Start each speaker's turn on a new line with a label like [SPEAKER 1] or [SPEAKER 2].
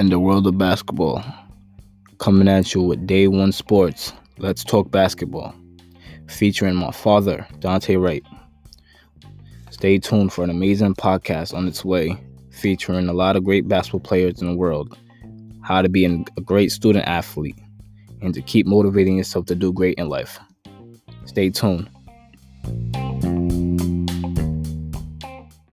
[SPEAKER 1] in the world of basketball. Coming at you with Day One Sports. Let's talk basketball. Featuring my father, Dante Wright. Stay tuned for an amazing podcast on its way, featuring a lot of great basketball players in the world. How to be a great student athlete and to keep motivating yourself to do great in life. Stay tuned.